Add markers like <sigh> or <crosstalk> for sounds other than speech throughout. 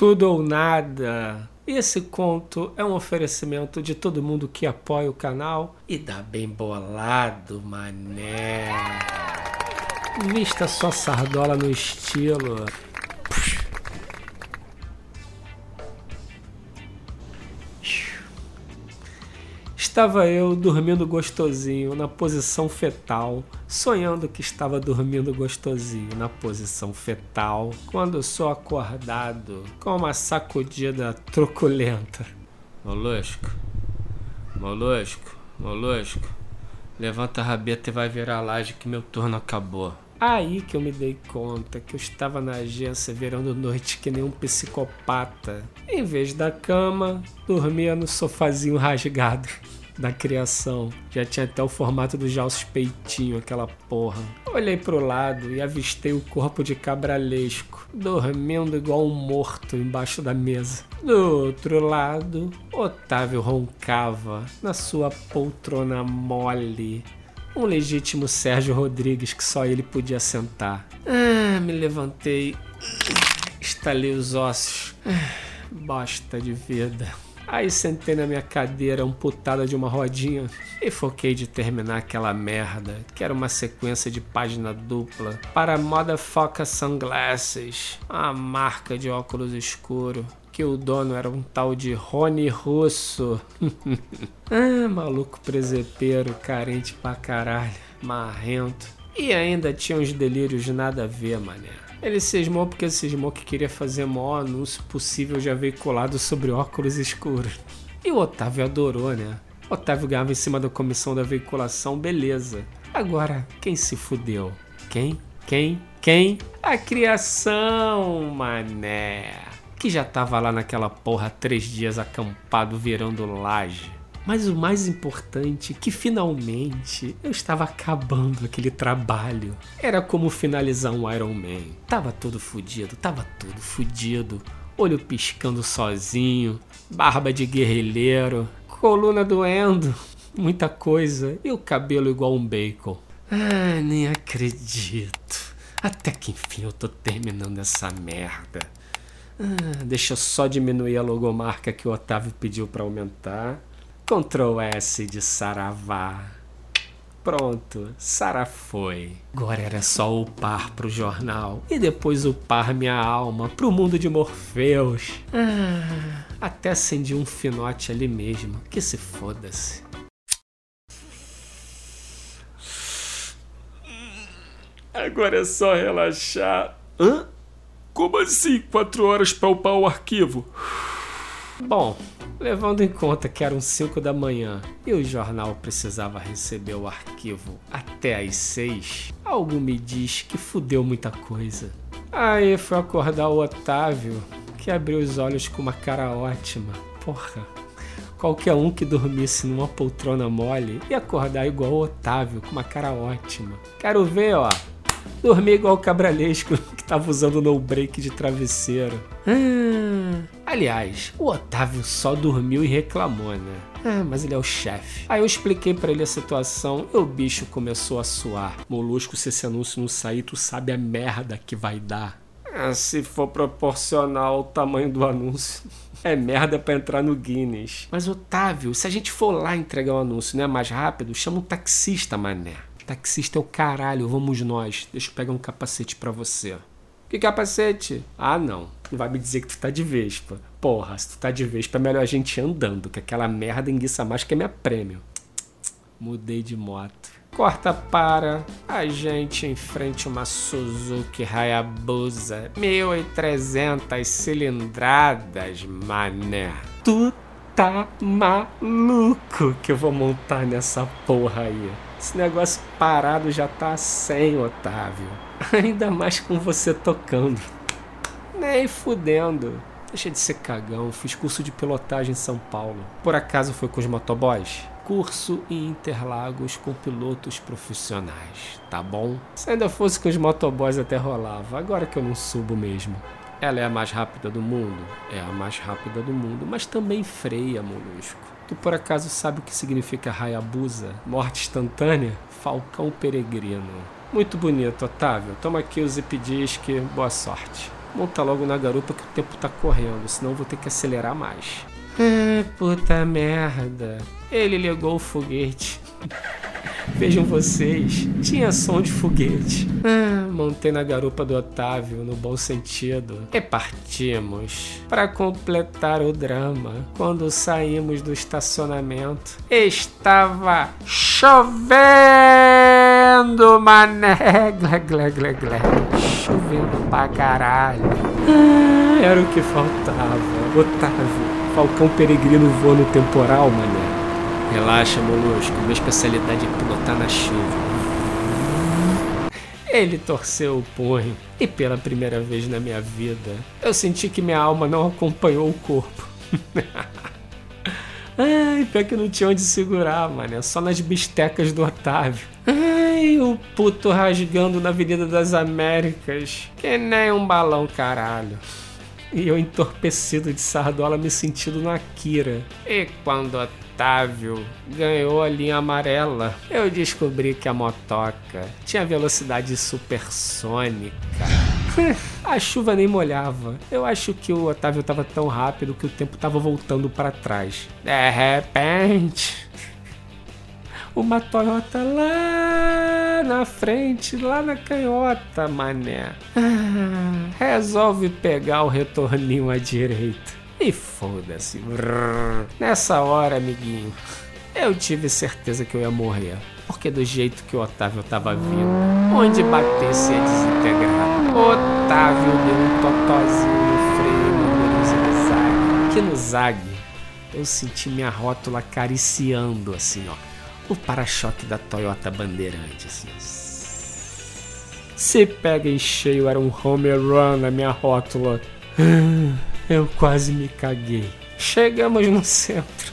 Tudo ou nada. Esse conto é um oferecimento de todo mundo que apoia o canal e dá bem bolado, mané. Vista sua sardola no estilo. Estava eu dormindo gostosinho na posição fetal, sonhando que estava dormindo gostosinho na posição fetal, quando sou acordado com uma sacudida truculenta. Molusco, molusco, molusco, levanta a rabeta e vai virar a laje que meu turno acabou. Aí que eu me dei conta que eu estava na agência virando noite que nem um psicopata. Em vez da cama, dormia no sofazinho rasgado da criação. Já tinha até o formato do Jalsos Peitinho, aquela porra. Olhei pro lado e avistei o corpo de cabralesco, dormindo igual um morto embaixo da mesa. Do outro lado, Otávio roncava na sua poltrona mole. Um legítimo Sérgio Rodrigues que só ele podia sentar. Ah, me levantei, estalei os ossos. Ah, bosta de vida. Aí sentei na minha cadeira amputada de uma rodinha e foquei de terminar aquela merda, que era uma sequência de página dupla para Motherfucker Sunglasses, a marca de óculos escuro, que o dono era um tal de Rony Russo. <laughs> ah, maluco presepeiro, carente pra caralho, marrento. E ainda tinha uns delírios nada a ver, mané. Ele cismou porque cismou que queria fazer maior anúncio possível já veiculado sobre óculos escuros. E o Otávio adorou, né? O Otávio ganhava em cima da comissão da veiculação, beleza. Agora, quem se fudeu? Quem? Quem? Quem? A criação, mané. Que já tava lá naquela porra três dias acampado virando laje. Mas o mais importante, que finalmente eu estava acabando aquele trabalho. Era como finalizar um Iron Man. Tava todo fudido, tava todo fudido. Olho piscando sozinho, barba de guerrilheiro, coluna doendo, <laughs> muita coisa e o cabelo igual um bacon. Ah, nem acredito. Até que enfim eu tô terminando essa merda. Ah, deixa eu só diminuir a logomarca que o Otávio pediu para aumentar. Ctrl S de Saravá. Pronto, Sara foi. Agora era só upar pro jornal e depois upar minha alma pro mundo de Morpheus. Ah, até acendi um finote ali mesmo, que se foda-se. Agora é só relaxar. Hã? Como assim? Quatro horas pra upar o arquivo? Bom, levando em conta que eram 5 da manhã e o jornal precisava receber o arquivo até às 6, algo me diz que fudeu muita coisa. Aí foi acordar o Otávio, que abriu os olhos com uma cara ótima. Porra, qualquer um que dormisse numa poltrona mole ia acordar igual o Otávio, com uma cara ótima. Quero ver, ó. Dormir igual o cabralesco <laughs> que tava usando no break de travesseiro. Ah, aliás, o Otávio só dormiu e reclamou, né? Ah, mas ele é o chefe. Aí eu expliquei para ele a situação e o bicho começou a suar. Molusco, se esse anúncio não sair, tu sabe a merda que vai dar. Ah, se for proporcional ao tamanho do anúncio. <laughs> É merda para entrar no Guinness. Mas Otávio, se a gente for lá entregar o um anúncio, não é mais rápido? Chama um taxista, mané. Taxista é o caralho, vamos nós. Deixa eu pegar um capacete para você. Que capacete? Ah, não. Não vai me dizer que tu tá de Vespa. Porra, se tu tá de Vespa é melhor a gente andando, que aquela merda enguiça mais que é minha prêmio. Mudei de moto. Corta para a gente em frente uma Suzuki Hayabusa 1300 cilindradas, mané. Tu tá maluco que eu vou montar nessa porra aí. Esse negócio parado já tá sem, Otávio. <laughs> Ainda mais com você tocando. Nem fudendo. Deixa de ser cagão, fiz curso de pilotagem em São Paulo. Por acaso foi com os motoboys? Curso em Interlagos com pilotos profissionais, tá bom? Se ainda fosse com os motoboys até rolava, agora que eu não subo mesmo. Ela é a mais rápida do mundo? É a mais rápida do mundo, mas também freia, molusco. Tu por acaso sabe o que significa Hayabusa? Morte instantânea? Falcão peregrino. Muito bonito, Otávio. Toma aqui o zip disk. Boa sorte. Monta logo na garupa que o tempo tá correndo, senão eu vou ter que acelerar mais. Ah, puta merda. Ele ligou o foguete. <laughs> Vejam vocês, tinha som de foguete. Ah, montei na garupa do Otávio, no bom sentido, e partimos. Para completar o drama, quando saímos do estacionamento, estava chovendo, mané. <laughs> Glé, glé, glé, glé. Chovendo pra caralho. Ah, era o que faltava. Otávio, Falcão Peregrino voa no temporal, mané. Relaxa, molusco. Minha especialidade é pilotar na chuva. Ele torceu o punho e pela primeira vez na minha vida eu senti que minha alma não acompanhou o corpo. <laughs> Ai, pior que não tinha onde segurar, mano. Só nas bistecas do Otávio. Ai, o puto rasgando na Avenida das Américas. Que nem um balão, caralho. E eu entorpecido de sardola me sentindo na Kira. E quando Otávio ganhou a linha amarela, eu descobri que a motoca tinha velocidade supersônica. <laughs> A chuva nem molhava. Eu acho que o Otávio estava tão rápido que o tempo estava voltando para trás. De repente, uma Toyota lá na frente, lá na canhota, mané. Ah, resolve pegar o retorninho à direita. E foda-se. Nessa hora, amiguinho, eu tive certeza que eu ia morrer. Porque do jeito que o Otávio tava vindo, onde batesse ia desintegrar. Otávio deu um totozinho no freio no zigue-zague. Que no zague, eu senti minha rótula acariciando assim, ó o para-choque da Toyota Bandeirante. Assim. Se pega em cheio, era um home run na minha rótula. Eu quase me caguei. Chegamos no centro,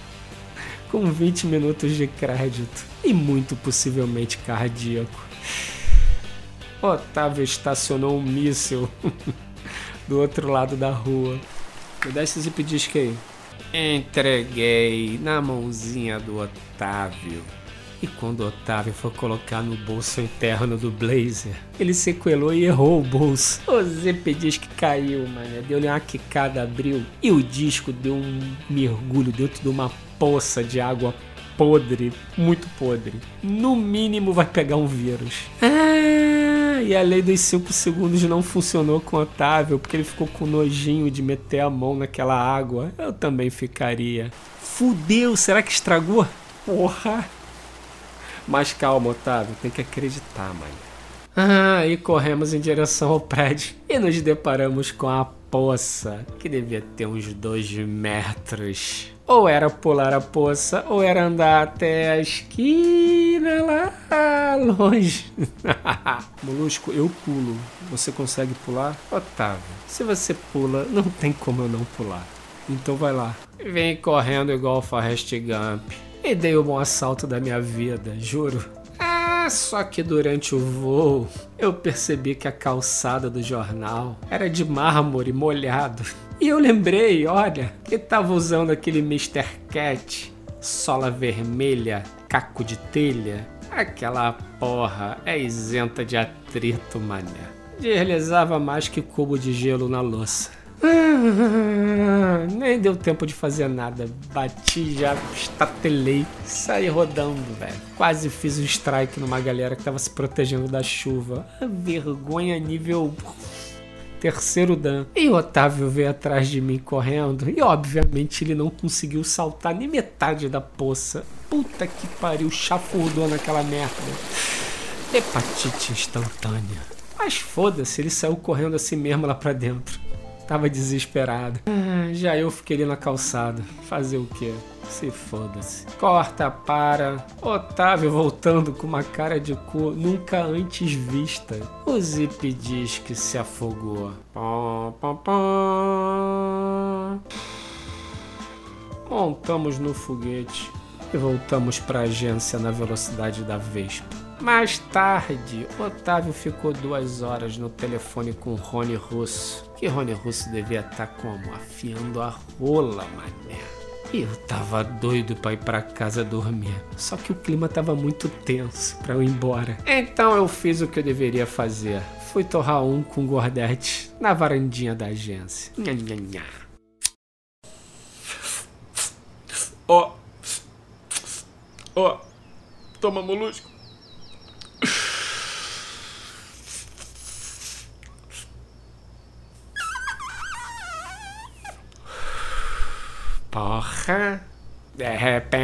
com 20 minutos de crédito e muito possivelmente cardíaco. Otávio estacionou um míssil <laughs> do outro lado da rua. Me dá esse zip disk aí. Entreguei na mãozinha do Otávio. E quando Otávio foi colocar no bolso interno do blazer, ele sequelou e errou o bolso. O zip disco caiu, mano. Deu-lhe uma quicada, abriu. E o disco deu um mergulho dentro de uma poça de água podre, muito podre. No mínimo vai pegar um vírus. Ah, e a lei dos 5 segundos não funcionou com o Otávio, porque ele ficou com nojinho de meter a mão naquela água. Eu também ficaria. Fudeu, será que estragou? Porra! Mas calma, Otávio, tem que acreditar, mãe. Ah, e corremos em direção ao prédio e nos deparamos com a poça, que devia ter uns dois metros. Ou era pular a poça, ou era andar até a esquina lá longe. <laughs> Molusco, eu pulo. Você consegue pular? Otávio, se você pula, não tem como eu não pular. Então vai lá. Vem correndo igual o Forrest Gump. E dei o bom assalto da minha vida, juro. Ah, só que durante o voo eu percebi que a calçada do jornal era de mármore molhado. E eu lembrei, olha, que tava usando aquele Mr. Cat, sola vermelha, caco de telha. Aquela porra é isenta de atrito, mané. Deslizava mais que cubo de gelo na louça. Ah, nem deu tempo de fazer nada. Bati, já estatelei, saí rodando, velho. Quase fiz um strike numa galera que tava se protegendo da chuva. A vergonha nível terceiro dan. E o Otávio veio atrás de mim correndo. E obviamente ele não conseguiu saltar nem metade da poça. Puta que pariu, chafurdou naquela merda. Hepatite instantânea. Mas foda-se, ele saiu correndo assim mesmo lá pra dentro. Tava desesperado. Ah, já eu fiquei ali na calçada. Fazer o quê? Se foda-se. Corta, para. Otávio voltando com uma cara de cu nunca antes vista. O Zip diz que se afogou. Pom, pom, pom. Montamos no foguete e voltamos para a agência na velocidade da Vespa. Mais tarde, Otávio ficou duas horas no telefone com Rony Russo. Que Rony Russo devia estar como? Afiando a rola, mané. E eu tava doido pra ir pra casa dormir. Só que o clima tava muito tenso pra eu ir embora. Então eu fiz o que eu deveria fazer. Fui torrar um com gordete na varandinha da agência. Nha, nha, nha. Ó. Ó. Toma molusco. Porra! De repente,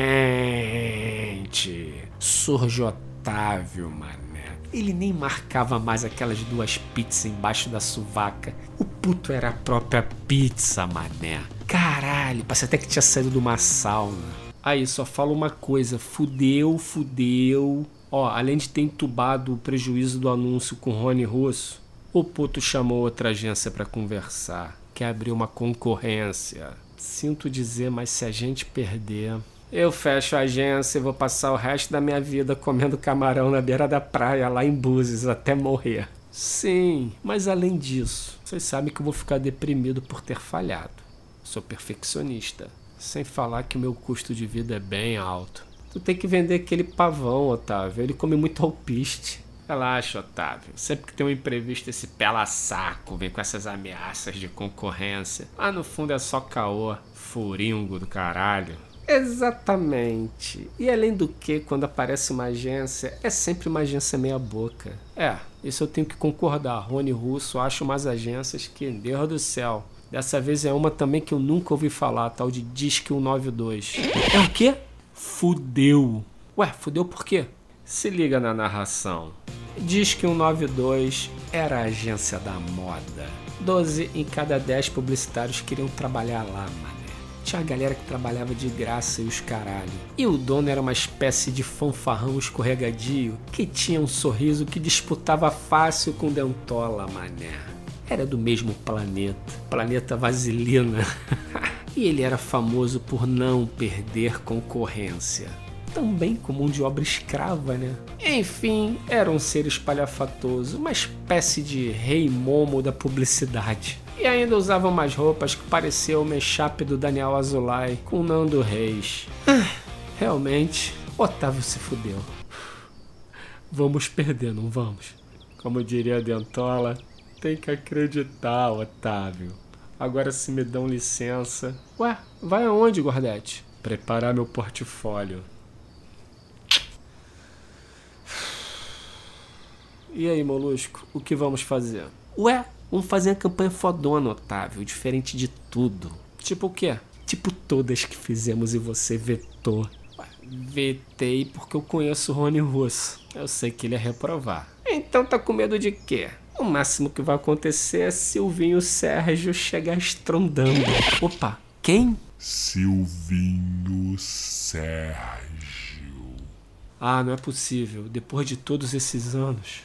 surge Otávio, mané. Ele nem marcava mais aquelas duas pizzas embaixo da suvaca. O puto era a própria pizza, mané. Caralho, parece até que tinha saído de uma sauna. Aí, só fala uma coisa: fudeu, fudeu. Ó, além de ter entubado o prejuízo do anúncio com Rony Russo, o puto chamou outra agência para conversar. Quer abrir uma concorrência. Sinto dizer, mas se a gente perder. Eu fecho a agência e vou passar o resto da minha vida comendo camarão na beira da praia, lá em Búzios, até morrer. Sim, mas além disso, vocês sabem que eu vou ficar deprimido por ter falhado. Sou perfeccionista. Sem falar que o meu custo de vida é bem alto. Tu tem que vender aquele pavão, Otávio. Ele come muito alpiste. Relaxa, Otávio. Sempre que tem um imprevisto, esse pela saco vem com essas ameaças de concorrência. Mas no fundo é só caô, furingo do caralho. Exatamente. E além do que, quando aparece uma agência, é sempre uma agência meia boca. É, isso eu tenho que concordar. Rony Russo acha umas agências que, Deus do céu. Dessa vez é uma também que eu nunca ouvi falar, tal de Disque 192. É o quê? Fudeu. Ué, fudeu por quê? Se liga na narração. Diz que o 92 era a agência da moda. 12 em cada 10 publicitários queriam trabalhar lá, mané. Tinha a galera que trabalhava de graça e os caralho. E o dono era uma espécie de fanfarrão escorregadio que tinha um sorriso que disputava fácil com Dentola, mané. Era do mesmo planeta, planeta Vaselina. <laughs> e ele era famoso por não perder concorrência também com mão de obra escrava, né? Enfim, era um ser espalhafatoso, uma espécie de rei momo da publicidade. E ainda usava umas roupas que pareciam o mashup do Daniel Azulay com Nando Reis. Ah, realmente, Otávio se fudeu. Vamos perder, não vamos? Como diria a Dentola, tem que acreditar, Otávio. Agora se me dão licença. Ué, vai aonde, Gordete? Preparar meu portfólio. E aí, Molusco, o que vamos fazer? Ué, vamos fazer a campanha fodona, Otávio, diferente de tudo. Tipo o quê? Tipo todas que fizemos e você vetou. Ué, vetei porque eu conheço o Rony Russo. Eu sei que ele ia reprovar. Então tá com medo de quê? O máximo que vai acontecer é Silvinho Sérgio chegar estrondando. Opa, quem? Silvinho Sérgio. Ah, não é possível. Depois de todos esses anos.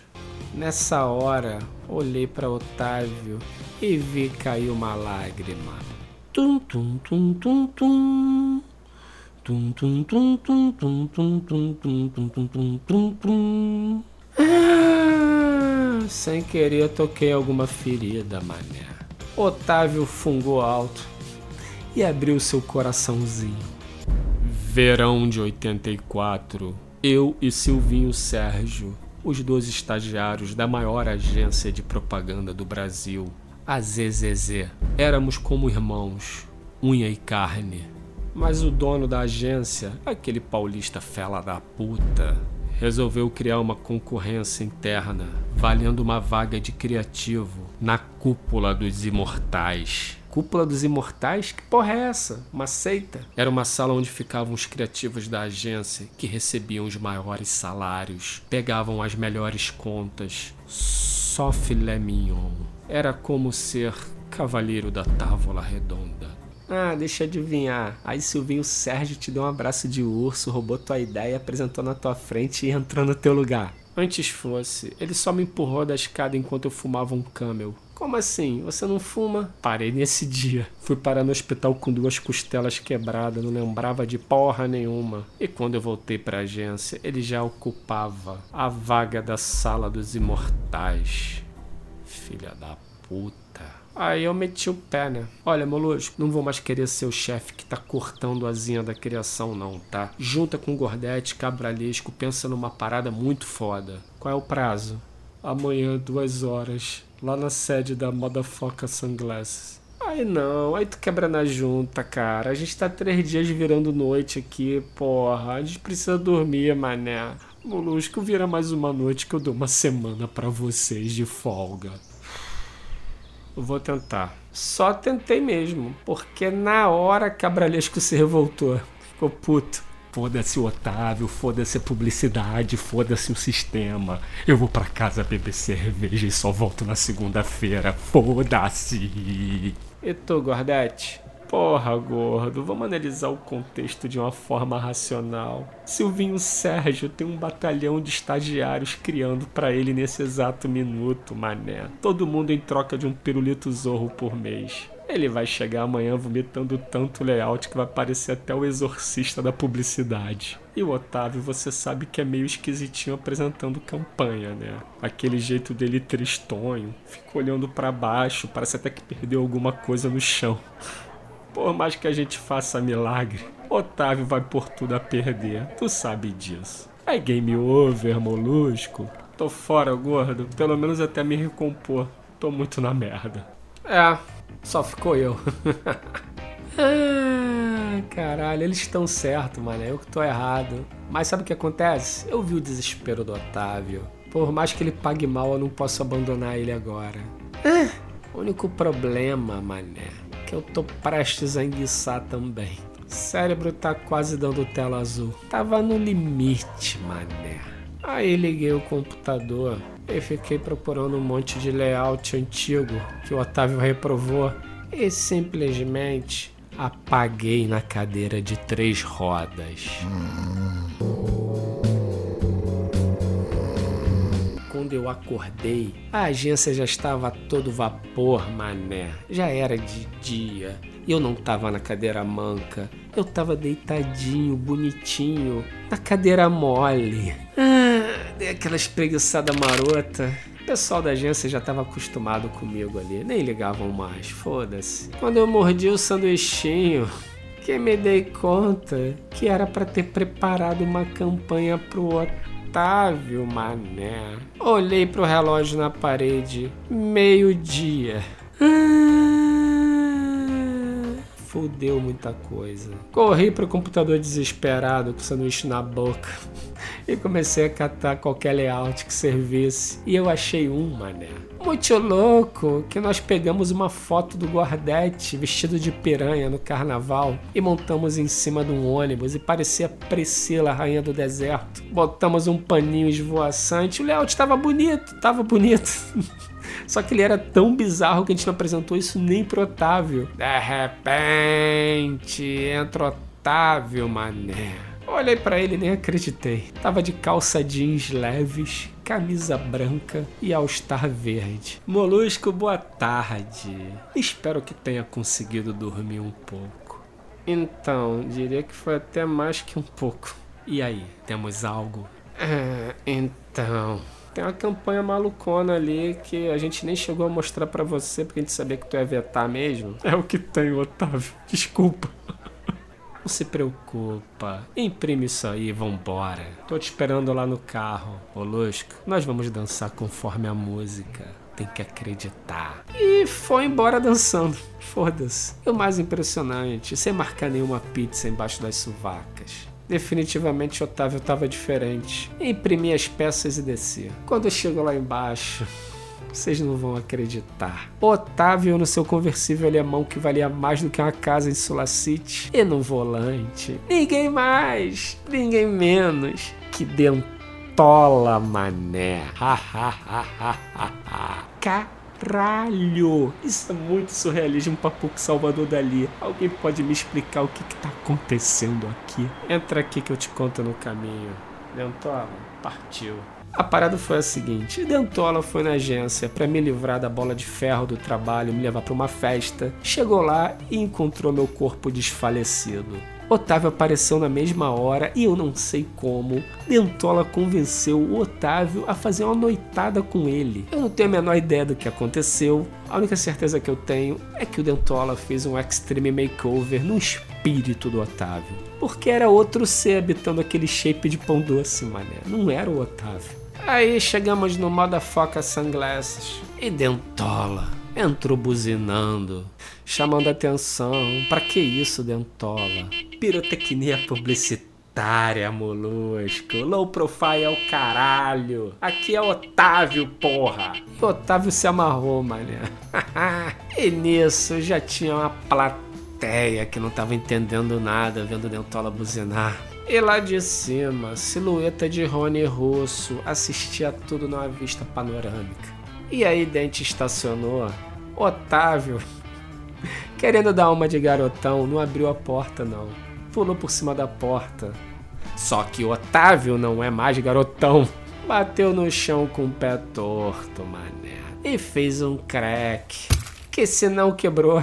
Nessa hora, olhei para Otávio e vi cair uma lágrima. Tum tum tum tum tum. Tum tum tum tum tum tum tum tum tum tum tum tum tum. Ah, sem querer toquei alguma ferida, mané. Otávio fungou alto e abriu seu coraçãozinho. Verão de 84. Eu e Silvinho Sérgio os dois estagiários da maior agência de propaganda do Brasil, a ZZZ. Éramos como irmãos, unha e carne. Mas o dono da agência, aquele paulista fela da puta, resolveu criar uma concorrência interna, valendo uma vaga de criativo na cúpula dos imortais. Cúpula dos Imortais? Que porra é essa? Uma seita? Era uma sala onde ficavam os criativos da agência, que recebiam os maiores salários, pegavam as melhores contas. Só filé mignon. Era como ser cavaleiro da távola redonda. Ah, deixa eu adivinhar. Aí Silvinho Sérgio te deu um abraço de urso, roubou tua ideia, apresentou na tua frente e entrou no teu lugar. Antes fosse, ele só me empurrou da escada enquanto eu fumava um camel. Como assim? Você não fuma? Parei nesse <laughs> dia. Fui parar no hospital com duas costelas quebradas, não lembrava de porra nenhuma. E quando eu voltei pra agência, ele já ocupava a vaga da sala dos imortais. Filha da puta. Aí eu meti o pé, né? Olha, Molusco, não vou mais querer ser o chefe que tá cortando a zinha da criação, não, tá? Junta com o Gordete, Cabralesco, pensa numa parada muito foda. Qual é o prazo? Amanhã, duas horas, lá na sede da Motherfucker Sunglasses. Aí não, aí tu quebra na junta, cara. A gente tá três dias virando noite aqui, porra. A gente precisa dormir, mané. Molusco, vira mais uma noite que eu dou uma semana pra vocês de folga. Vou tentar. Só tentei mesmo, porque na hora Cabralesco se revoltou. Ficou puto. Foda-se o Otávio, foda-se a publicidade, foda-se o sistema. Eu vou pra casa beber cerveja e só volto na segunda-feira. Foda-se. E tu, Gordete? Porra, gordo, vamos analisar o contexto de uma forma racional. Silvinho Sérgio tem um batalhão de estagiários criando para ele nesse exato minuto, mané. Todo mundo em troca de um pirulito zorro por mês. Ele vai chegar amanhã vomitando tanto layout que vai parecer até o exorcista da publicidade. E o Otávio, você sabe que é meio esquisitinho apresentando campanha, né? Aquele jeito dele tristonho, fica olhando para baixo, parece até que perdeu alguma coisa no chão. Por mais que a gente faça milagre, Otávio vai por tudo a perder. Tu sabe disso. É game over, molusco. Tô fora, gordo. Pelo menos até me recompor. Tô muito na merda. É, só ficou eu. <laughs> caralho, eles estão certo, mano. Eu que tô errado. Mas sabe o que acontece? Eu vi o desespero do Otávio. Por mais que ele pague mal, eu não posso abandonar ele agora. O único problema, mané, que eu tô prestes a enguiçar também. O cérebro tá quase dando tela azul. Tava no limite, mané. Aí liguei o computador e fiquei procurando um monte de layout antigo que o Otávio reprovou e simplesmente apaguei na cadeira de três rodas. Quando eu acordei, a agência já estava a todo vapor, mané. Já era de dia. Eu não tava na cadeira manca. Eu tava deitadinho, bonitinho, na cadeira mole. Ah, dei aquela espreguiçada marota. O pessoal da agência já estava acostumado comigo ali, nem ligavam mais, foda-se. Quando eu mordi o sanduichinho, que me dei conta que era para ter preparado uma campanha pro Otávio, mané. Olhei pro relógio na parede, meio-dia. Fudeu muita coisa. Corri pro computador desesperado, com o sanduíche na boca. <laughs> E comecei a catar qualquer layout que servisse. E eu achei um, mané. Muito louco que nós pegamos uma foto do Gordete vestido de piranha no carnaval e montamos em cima de um ônibus e parecia Priscila, rainha do deserto. Botamos um paninho esvoaçante. O layout estava bonito, estava bonito. <laughs> Só que ele era tão bizarro que a gente não apresentou isso nem pro Otávio. De repente, entra Otávio, mané. Olhei para ele e nem acreditei. Tava de calça jeans leves, camisa branca e all-star verde. Molusco, boa tarde. Espero que tenha conseguido dormir um pouco. Então, diria que foi até mais que um pouco. E aí, temos algo? Ah, então. Tem uma campanha malucona ali que a gente nem chegou a mostrar para você porque a gente sabia que tu ia vetar mesmo. É o que tem, Otávio. Desculpa. Não se preocupa. Imprime isso aí e vambora. Tô te esperando lá no carro, Molusco. Nós vamos dançar conforme a música. Tem que acreditar. E foi embora dançando. Foda-se. E o mais impressionante, sem marcar nenhuma pizza embaixo das suvacas. Definitivamente Otávio estava diferente. Imprimi as peças e desci. Quando eu chego lá embaixo, vocês não vão acreditar. Otávio no seu conversível alemão que valia mais do que uma casa em Sulacite e no volante. Ninguém mais, ninguém menos que Dentola Mané. Ha ha ha ha ha ha. Caralho! Isso é muito surrealismo pra pouco Salvador Dali. Alguém pode me explicar o que, que tá acontecendo aqui? Entra aqui que eu te conto no caminho. Dentola, partiu. A parada foi a seguinte: Dentola foi na agência para me livrar da bola de ferro do trabalho, me levar para uma festa. Chegou lá e encontrou meu corpo desfalecido. Otávio apareceu na mesma hora e eu não sei como. Dentola convenceu o Otávio a fazer uma noitada com ele. Eu não tenho a menor ideia do que aconteceu. A única certeza que eu tenho é que o Dentola fez um extreme makeover no espírito do Otávio. Porque era outro ser habitando aquele shape de pão doce, mané. Não era o Otávio. Aí chegamos no Motherfucker Sunglasses e Dentola entrou buzinando, chamando atenção. Pra que isso, Dentola? Pirotecnia publicitária, molusco. Low profile é o caralho. Aqui é Otávio, porra. E Otávio se amarrou, mané. <laughs> e nisso já tinha uma plateia que não tava entendendo nada vendo Dentola buzinar. E lá de cima, silhueta de Rony Russo assistia tudo numa vista panorâmica. E aí Dente estacionou. Otávio, <laughs> querendo dar uma de garotão, não abriu a porta não. Pulou por cima da porta. Só que Otávio não é mais garotão. Bateu no chão com o pé torto, mané. E fez um crack. Que se não quebrou,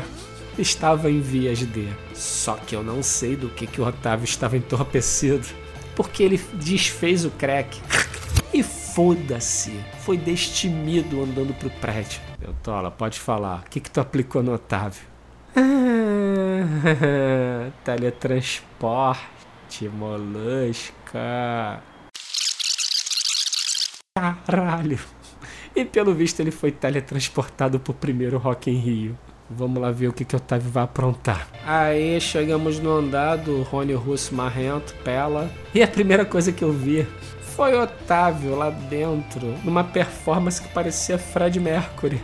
estava em vias de. Só que eu não sei do que, que o Otávio estava entorpecido. Porque ele desfez o crack. e foda-se. Foi destemido andando pro prédio. Eu Tola, pode falar. O que, que tu aplicou no Otávio? <laughs> teletransporte, molusca. Caralho. E pelo visto ele foi teletransportado pro primeiro Rock em Rio. Vamos lá ver o que, que o Otávio vai aprontar. Aí chegamos no andar do Rony Russo Marrento, Pela. E a primeira coisa que eu vi foi Otávio lá dentro, numa performance que parecia Fred Mercury.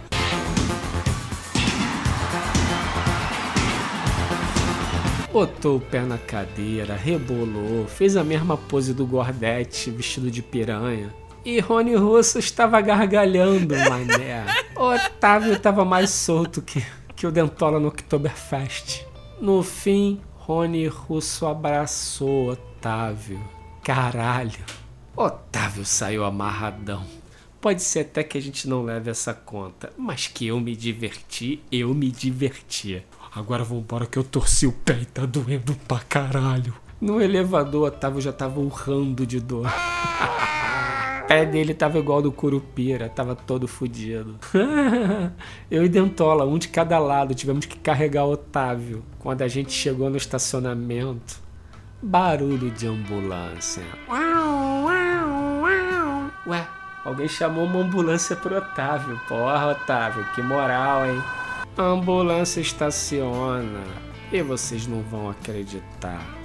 Botou o pé na cadeira, rebolou, fez a mesma pose do Gordete vestido de piranha. E Rony Russo estava gargalhando, mané. <laughs> Otávio estava mais solto que que o Dentola no Oktoberfest. No fim, Rony Russo abraçou Otávio. Caralho. Otávio saiu amarradão. Pode ser até que a gente não leve essa conta, mas que eu me diverti, eu me diverti. Agora vambora que eu torci o pé e tá doendo pra caralho. No elevador, Otávio já tava urrando de dor. <laughs> pé dele tava igual do Curupira, tava todo fodido. <laughs> Eu e Dentola, um de cada lado, tivemos que carregar o Otávio. Quando a gente chegou no estacionamento, barulho de ambulância. Ué, alguém chamou uma ambulância pro Otávio. Porra, Otávio, que moral, hein? A ambulância estaciona e vocês não vão acreditar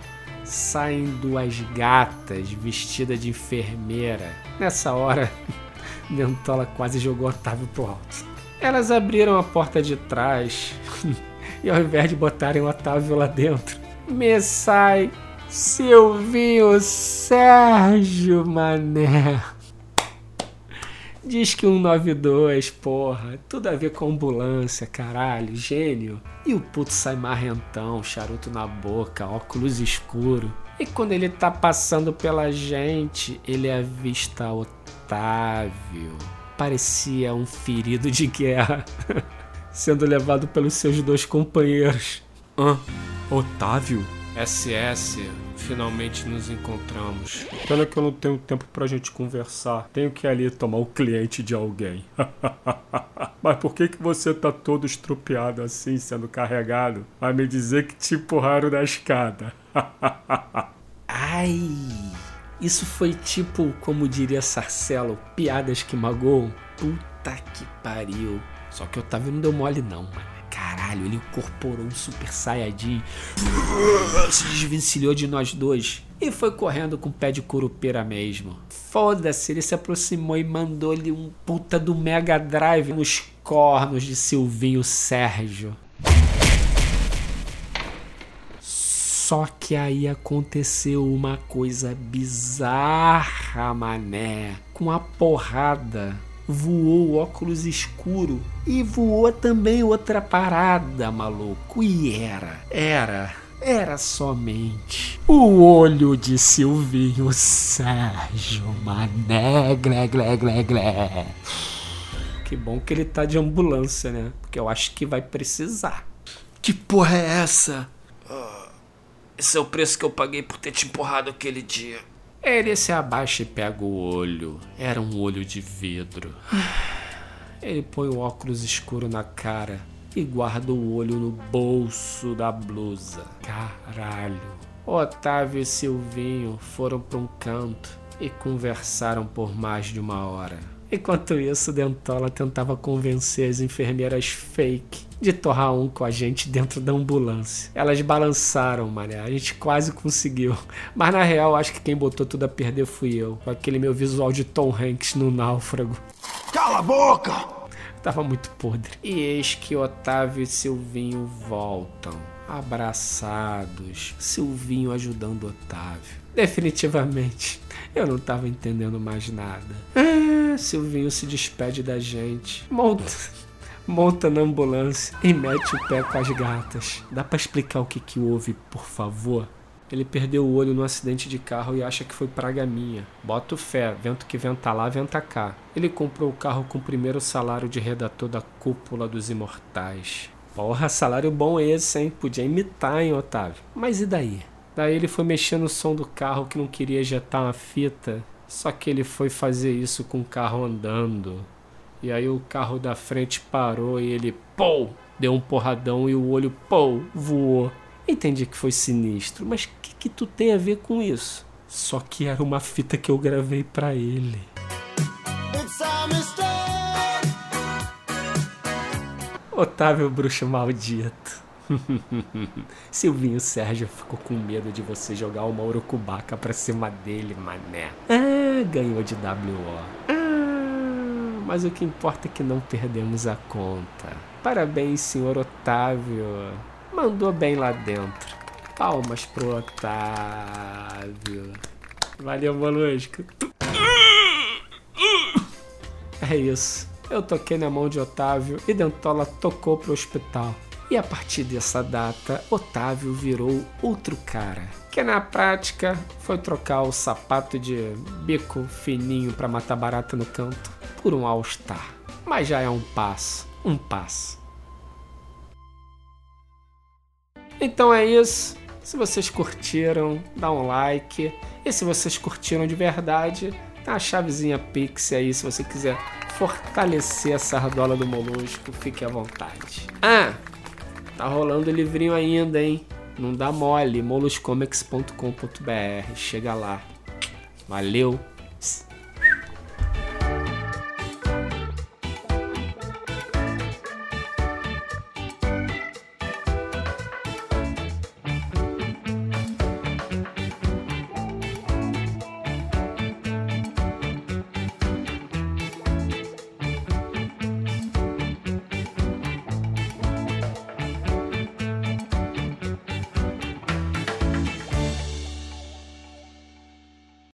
saem duas gatas vestidas de enfermeira. Nessa hora, <laughs> Dentola quase jogou Otávio pro alto. Elas abriram a porta de trás <laughs> e ao invés de botarem o Otávio lá dentro, me sai Silvinho Sérgio Mané. Diz que 192, porra. Tudo a ver com ambulância, caralho. Gênio. E o puto sai marrentão, charuto na boca, óculos escuro. E quando ele tá passando pela gente, ele avista Otávio. Parecia um ferido de guerra. <laughs> Sendo levado pelos seus dois companheiros. Ah, Otávio? SS, finalmente nos encontramos. Pena que eu não tenho tempo pra gente conversar. Tenho que ir ali tomar o cliente de alguém. <laughs> Mas por que que você tá todo estropiado assim, sendo carregado? A me dizer que te empurraram na escada. <laughs> Ai, isso foi tipo, como diria Sarcelo, piadas que magoam? Puta que pariu. Só que o Otávio não deu mole não, mano. Caralho, ele incorporou um super saiyajin, se desvencilhou de nós dois e foi correndo com o pé de curupeira mesmo. Foda-se, ele se aproximou e mandou-lhe um puta do Mega Drive nos cornos de Silvinho Sérgio. Só que aí aconteceu uma coisa bizarra, mané. Com a porrada voou óculos escuro e voou também outra parada, maluco. E era, era, era somente o olho de Silvinho Sérgio Mané, glé, glé, glé, glé. Que bom que ele tá de ambulância, né? Porque eu acho que vai precisar. Que porra é essa? Esse é o preço que eu paguei por ter te empurrado aquele dia. Ele se abaixa e pega o olho. Era um olho de vidro. Ele põe o óculos escuro na cara e guarda o olho no bolso da blusa. Caralho. Otávio e Silvinho foram para um canto e conversaram por mais de uma hora. Enquanto isso, Dentola tentava convencer as enfermeiras fake de torrar um com a gente dentro da ambulância. Elas balançaram, mané. A gente quase conseguiu. Mas na real, acho que quem botou tudo a perder fui eu. Com aquele meu visual de Tom Hanks no náufrago. Cala a boca! Tava muito podre. E eis que Otávio e Silvinho voltam. Abraçados. Silvinho ajudando Otávio. Definitivamente, eu não tava entendendo mais nada. Ah, Silvinho se despede da gente. Monta, monta na ambulância e mete o pé com as gatas. Dá para explicar o que, que houve, por favor? Ele perdeu o olho no acidente de carro e acha que foi praga minha. Bota fé, vento que venta lá, venta cá. Ele comprou o carro com o primeiro salário de redator da Cúpula dos Imortais. Porra, salário bom esse, hein? Podia imitar, hein, Otávio? Mas e daí? Daí ele foi mexer no som do carro que não queria ejetar uma fita. Só que ele foi fazer isso com o carro andando. E aí o carro da frente parou e ele, pô, deu um porradão e o olho, pô, voou. Entendi que foi sinistro, mas o que, que tu tem a ver com isso? Só que era uma fita que eu gravei para ele. Otávio Bruxo Maldito. <laughs> Silvinho Sérgio ficou com medo de você jogar uma urucubaca pra cima dele, mané. Ah, ganhou de WO. Ah, mas o que importa é que não perdemos a conta. Parabéns, senhor Otávio. Mandou bem lá dentro. Palmas pro Otávio. Valeu, Molusco. É isso. Eu toquei na mão de Otávio e Dentola tocou pro hospital. E a partir dessa data, Otávio virou outro cara, que na prática foi trocar o sapato de bico fininho para matar barata no canto por um All-Star. Mas já é um passo, um passo. Então é isso. Se vocês curtiram, dá um like. E se vocês curtiram de verdade, tem a chavezinha Pix aí se você quiser fortalecer a sardola do molusco, fique à vontade. Ah, Tá rolando livrinho ainda, hein? Não dá mole, moluscomics.com.br. Chega lá. Valeu.